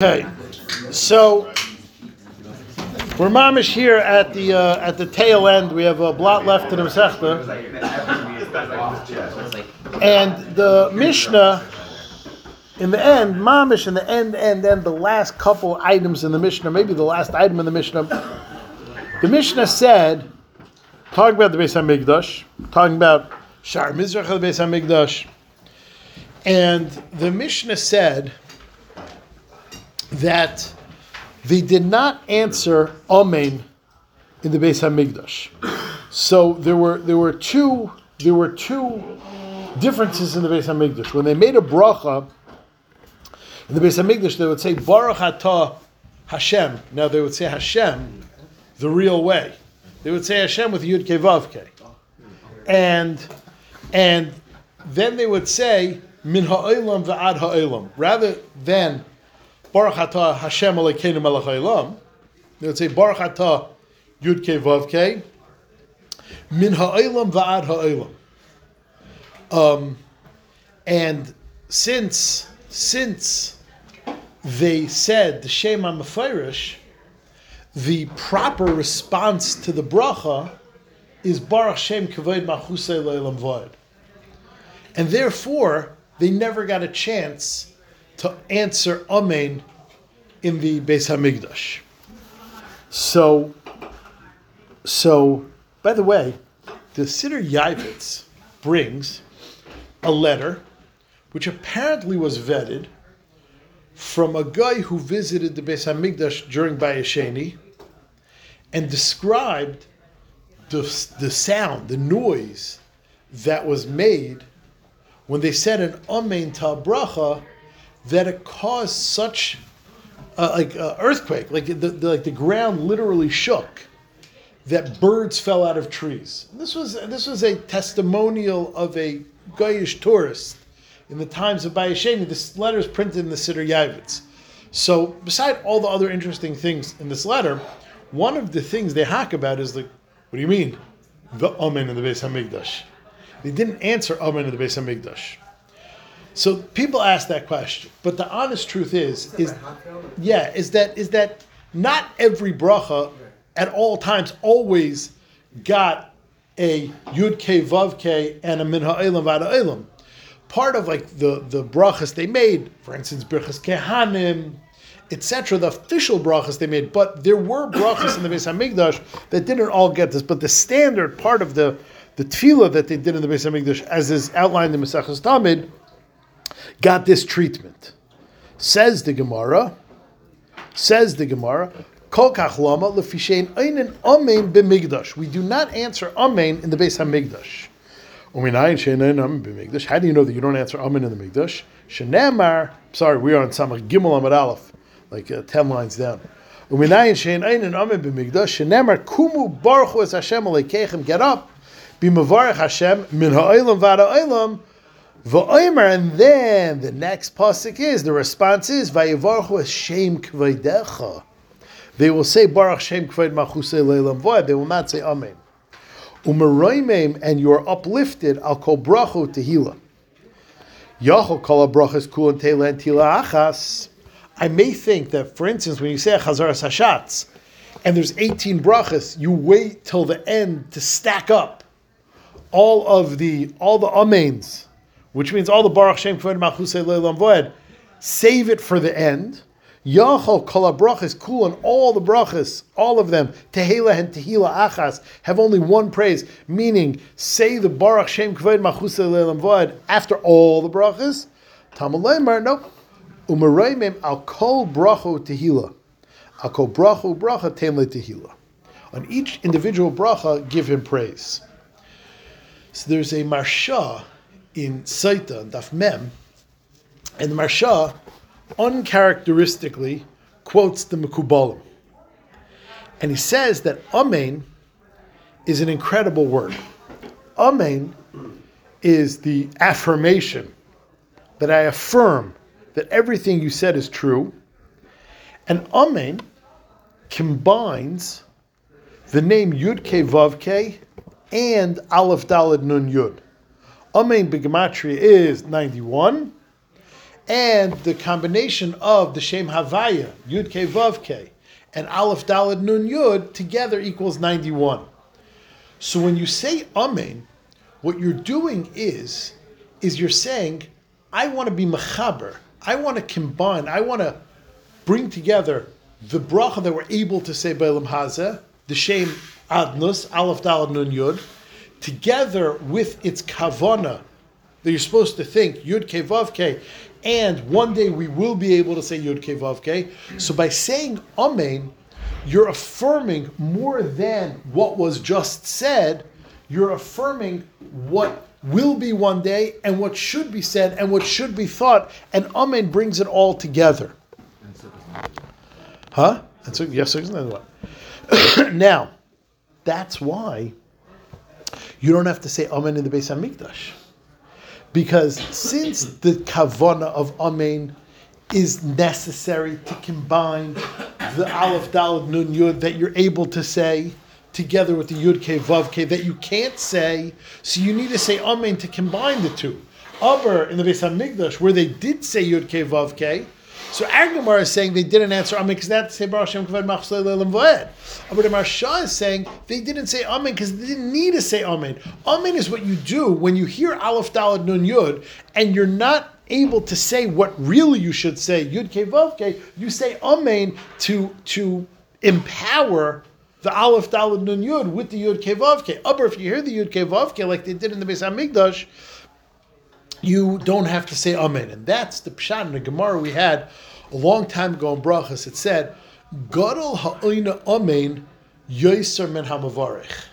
Okay, so we're mamish here at the uh, at the tail end. We have a blot left in the Masechta, and the Mishnah in the end, mamish in the end, and then the last couple items in the Mishnah, maybe the last item in the Mishnah. The Mishnah said, talking about the Beis Hamikdash, talking about Shar Mizrach of the Beis Hamikdash, and the Mishnah said that they did not answer Amen in the Beis Hamikdash. So there were there were two there were two differences in the Beis Hamikdash. When they made a bracha in the Beis Hamikdash, they would say Baruch Atah Hashem. Now they would say Hashem the real way. They would say Hashem with Yud Ke Vav Ke. And and then they would say Min Ha'olam Va'ad Ha'olam rather than Baruch Atah Hashem Elokeinu Melech Haolam. They would say Baruch Atah Yud Ke Vav Min Ha'olam Va'ad Ha'olam. Um, and since since they said the Shema Mefirish, the proper response to the bracha is Baruch Shem Kavod Machusei Leilam Vod. And therefore, they never got a chance to answer Amen in the Beis Hamikdash. So, so by the way, the Siddur Yavitz brings a letter which apparently was vetted from a guy who visited the Beis Hamikdash during Bayesheni and described the, the sound, the noise that was made when they said an Amen to bracha that it caused such uh, like uh, earthquake, like the, the, like the ground literally shook, that birds fell out of trees. This was this was a testimonial of a Goyish tourist in the times of Bayesheni. This letter is printed in the Siddur Yavitz. So, beside all the other interesting things in this letter, one of the things they hack about is like, what do you mean, the Amen in the Beis Hamikdash? They didn't answer Amen in the Beis Hamikdash. So people ask that question, but the honest truth is, is yeah, is that is that not every bracha at all times always got a yud ke vav ke and a min ha'elam v'ad ha'elam. Part of like the the brachas they made, for instance, brachas kehanim, etc. The official brachas they made, but there were brachas in the Beis Hamikdash that didn't all get this. But the standard part of the the tefillah that they did in the Beis Hamikdash, as is outlined in Maseches Tamid, got this treatment. Says the Gemara, says the Gemara. We do not answer amen in the Beis Hamikdash. How do you know that you don't answer amen in the Migdash? Sorry, we are on Samach Gimel Amad Aleph, like uh, ten lines down. Shenemar kumu baruch Hashem. Get up, be mavarech Hashem min ha'olam v'ad ha'olam. And then the next pasuk is the response is Vayivarchu Hashem. They will say Baruch Shem Kvod Machusei Leilam Void. They will not say Amen. Umeroimim, and you are uplifted. I'll call bracho tehila. Yachol kol brachas tila achas. I may think that, for instance, when you say chazar hashatz, and there's 18 brachas, you wait till the end to stack up all of the all the amens which means all the Baruch Shem Kvod Machusei Leilam Voed, save it for the end. Yachol kol brachas cool and all the brachas, all of them, tehila and tehila achas, have only one praise, meaning say the Baruch Shem Kvod Machusei Leilam Voed after all the brachas. Tamaleimer, nope. Umareimim al kol bracho tehila. Al kol bracho bracha temle tehila. On each individual bracha, give him praise. So there's a Maharsha in Saita, Daf Mem, and the Maharsha uncharacteristically quotes the Mekubalim. And he says that Amen is an incredible word. Amen is the affirmation that I affirm that everything you said is true. And Amen combines the name Yud Ke Vav Ke and Aleph Dalad Nun Yud. Amen Bigamatria is 91, and the combination of the Shem Havaya, Yud Ke Vav Ke, and Aleph Dalad Nun Yud together equals 91. So when you say Amen, what you're doing is, is you're saying, I want to be Mechaber. I want to combine, I want to bring together the bracha that we're able to say Bailam Hazeh, the Shem Adnus, Aleph Dalad Nun Yud, together with its kavana that you're supposed to think Yud Ke Vav Ke, and one day we will be able to say Yud Ke Vav Ke. So by saying Amen, you're affirming more than what was just said. You're affirming what will be one day and what should be said and what should be thought, and Amen brings it all together. Huh? That's a, yes, what? now, that's why you don't have to say Amen in the Beis Hamikdash. Because since the kavana of Amen is necessary to combine the Aleph Dalad Nun Yud that you're able to say together with the Yud Ke Vav Ke that you can't say, so you need to say Amen to combine the two. Aber in the Beis Hamikdash, where they did say Yud Ke Vav Ke, so Agamar is saying they didn't answer Amen because that's say Baruch Hashem Kavod Machzor Lelam Voed. The Maharsha is saying they didn't say Amen because they didn't need to say Amen. Amen is what you do when you hear Aleph Dalad Nun Yud and you're not able to say what really you should say Yud Ke Vav Ke. You say Amen to to empower the Aleph Dalad Nun Yud with the Yud Ke Vav Ke. Aber if you hear the Yud Ke Vav Ke like they did in the Beis Hamikdash you don't have to say Amen. And that's the Pshat in the Gemara we had a long time ago in Brachas. It said, Gadol ha'oina Amen yoiser men ha'mavarech.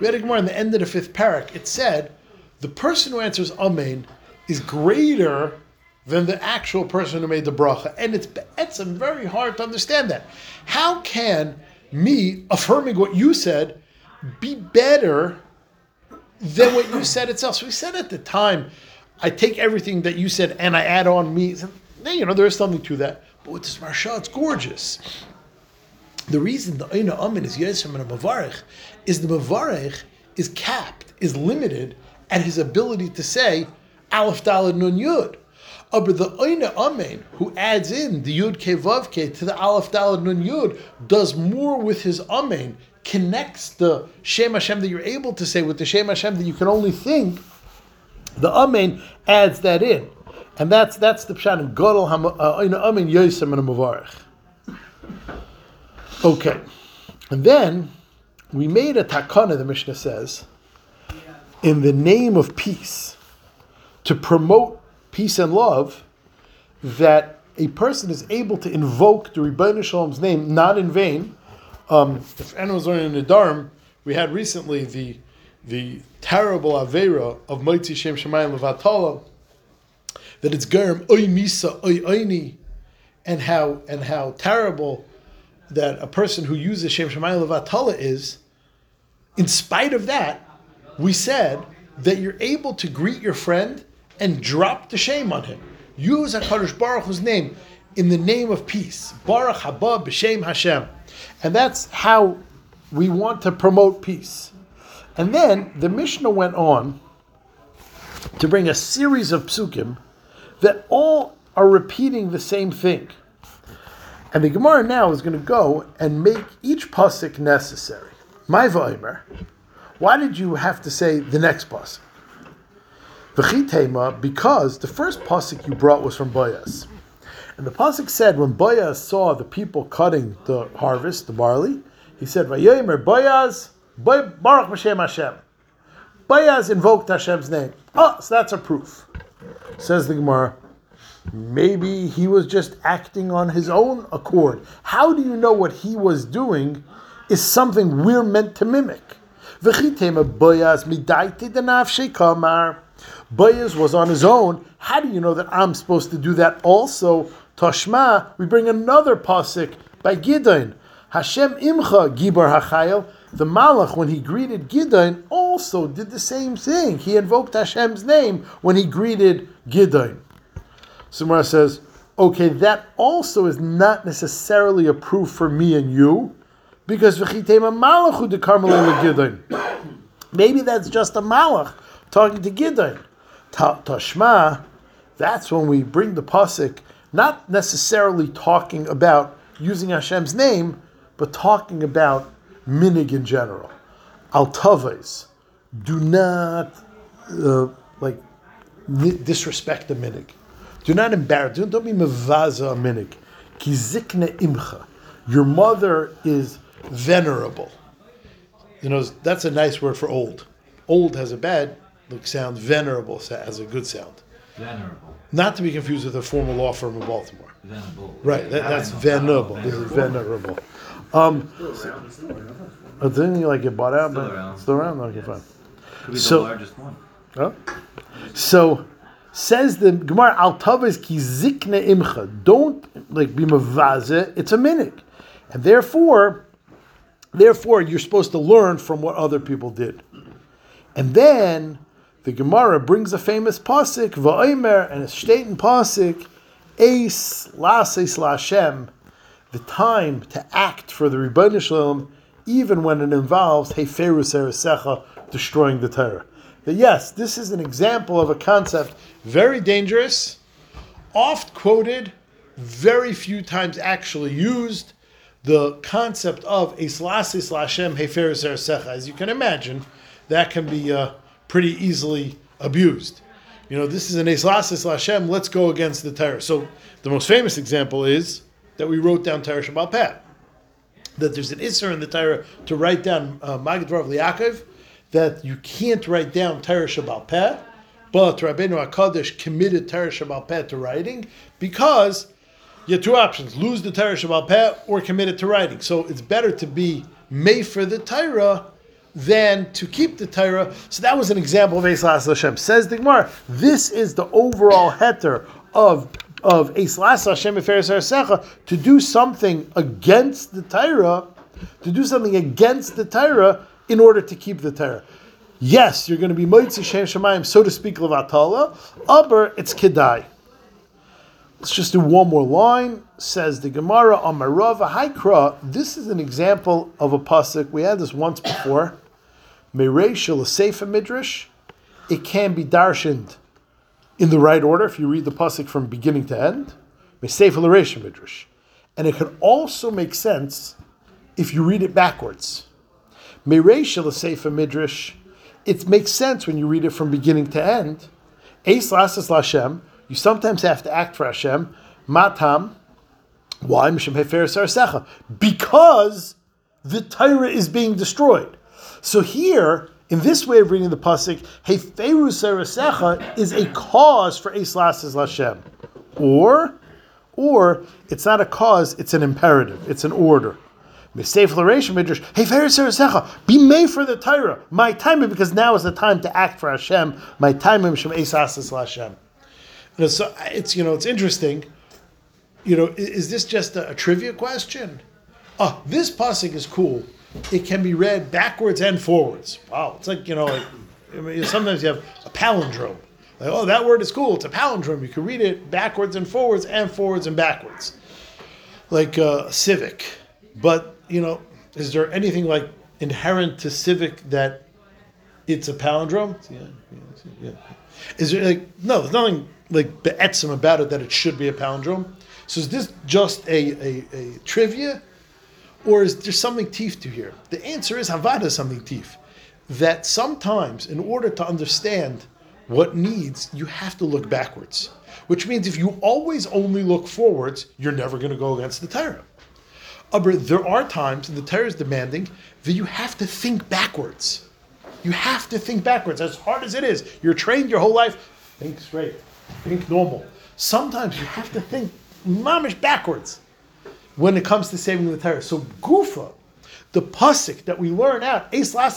We had a Gemara in the end of the fifth parak. It said, the person who answers Amen is greater than the actual person who made the bracha. And it's, it's very hard to understand that. How can me affirming what you said be better than what you said itself? So we said at the time, I take everything that you said and I add on me. You know, there is something to that. But with this Maharsha, it's gorgeous. The reason the Aina Amin is Yisram and a Mavarech is the Mavarech is capped, is limited at his ability to say Aleph Dalad Nun Yud. Uh, but the Oina Amen, who adds in the Yud Ke Vav Ke to the Aleph Dalad Nun Yud, does more with his Amen, connects the Shem Hashem that you're able to say with the Shem Hashem that you can only think the Amen adds that in. And that's that's the pshat in uh, Amen Yosem and Mavarech. Okay. And then we made a takana, the Mishnah says, in the name of peace, to promote peace and love, that a person is able to invoke the Ribbono Shel Olam's name not in vain. Um, if anyone's learning in the Dharm, we had recently the the terrible avera of Moitzi Shem Shemayim Levatala, that it's Germ Oy Misa Oy Oini, and how and how terrible that a person who uses Shem Shemayim Levatala is. In spite of that, we said that you're able to greet your friend and drop the shame on him. Use Hakadosh Baruch Hu's name in the name of peace. Baruch haba b'shem Hashem, and that's how we want to promote peace. And then the Mishnah went on to bring a series of psukim that all are repeating the same thing. And the Gemara now is going to go and make each pasuk necessary. My vaymer, why did you have to say the next pasuk? Because the first pasuk you brought was from Boaz. And the pasuk said, when Boaz saw the people cutting the harvest, the barley, he said, Vayomer Boaz, Baruch B'Shem Hashem. Boaz invoked Hashem's name. Oh, so that's a proof. Says the Gemara. Maybe he was just acting on his own accord. How do you know what he was doing is something we're meant to mimic? Boaz was on his own. How do you know that I'm supposed to do that also? Toshma, we bring another pasuk by Gideon. Hashem imcha gibar hachayil. The Malach, when he greeted Gideon, also did the same thing. He invoked Hashem's name when he greeted Gideon. Samara says, okay, that also is not necessarily a proof for me and you, because. Maybe that's just a Malach talking to Gideon. Tashma, that's when we bring the pasuk, not necessarily talking about using Hashem's name, but talking about minig in general. Al taves, do not uh, like disrespect the minig. Do not embarrass. Don't, don't be mevaza a minig. Kizikne imcha. Your mother is venerable. You know that's a nice word for old. Old has a bad look sound. Venerable has a good sound. Venerable. Not to be confused with a former law firm in Baltimore. Venable. Right, that, that's venerable. This is venerable. Um, didn't you like get bought out? Still but around. Still around? Okay, fine. Could be So- the largest one. Huh? So says the Gemara Al Tavis ki zikne imcha. Don't like be mavaze. It's a minik, and therefore, therefore you're supposed to learn from what other people did. And then the Gemara brings a famous pasuk va'omer and a state in pasuk eis laseis lashem, the time to act for the Ribbono Shel Olam, even when it involves heferus eresecha, destroying the Torah. That yes, this is an example of a concept very dangerous, oft quoted, very few times actually used. The concept of Islasis Lashem Heferes Eresecha, as you can imagine, that can be uh, pretty easily abused. You know, this is an Islasis Lashem, let's go against the Torah. So the most famous example is that we wrote down Torah Sheb'al Peh that there's an Isser in the Torah to write down uh, Magid Rav that you can't write down Torah Shabbal Peh, but Rabbeinu HaKadosh committed Torah Shabbal Peh to writing because you have two options, lose the Torah Shabbal Peh or commit it to writing. So it's better to be made for the Torah than to keep the Torah. So that was an example of Eis Hashem. Says the Gemara, this is the overall heter of of to do something against the Torah, to do something against the Torah in order to keep the Torah. Yes, you're going to be Moitzi Shem Shemayim, so to speak, Levatala, aber it's Kedai. Let's just do one more line. Says the Gemara on Marava Haikra. This is an example of a pasuk. We had this once before. Mereishel a Sefer Midrash. It can be darshaned in the right order if you read the pasuk from beginning to end. And it can also make sense if you read it backwards. Midrash. It makes sense when you read it from beginning to end. Eis. You sometimes have to act for Hashem. Matam. Why? Because the Torah is being destroyed. So here, in this way of reading the pasuk, Heferu Sarasecha is a cause for Eis Lasas Lashem. Or, or it's not a cause; it's an imperative. It's an order. L'Reish Midrash, Sarasecha, be made for the Torah. My time, because now is the time to act for Hashem. My time, is Eis Lasas Lashem. So it's you know it's interesting. You know, i- is this just a, a trivia question? Oh, this pasuk is cool. It can be read backwards and forwards. Wow, it's like you know, like I mean, sometimes you have a palindrome. Like, oh, that word is cool. It's a palindrome. You can read it backwards and forwards, and forwards and backwards, like uh, civic. But you know, is there anything like inherent to civic that it's a palindrome? Yeah, yeah, yeah. Is there like no? There's nothing like be'etzim about it that it should be a palindrome. So is this just a, a, a trivia, or is there something teeth to here? The answer is havada something teeth. That sometimes, in order to understand what needs, you have to look backwards. Which means if you always only look forwards, you're never going to go against the Torah. Aber there are times, and the Torah is demanding, that you have to think backwards. You have to think backwards, as hard as it is. You're trained your whole life. Think straight. Think normal. Sometimes you have to think mamish backwards when it comes to saving the Torah. So Gufa, the pasuk that we learn out, is one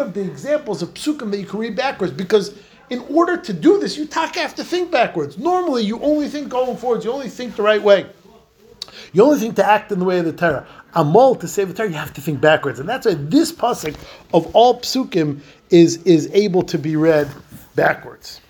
of the examples of psukim that you can read backwards because in order to do this, you tak have to think backwards. Normally, you only think going forwards. You only think the right way. You only think to act in the way of the Torah. Amol to save the Torah, you have to think backwards, and that's why this pasuk of all psukim is is able to be read backwards.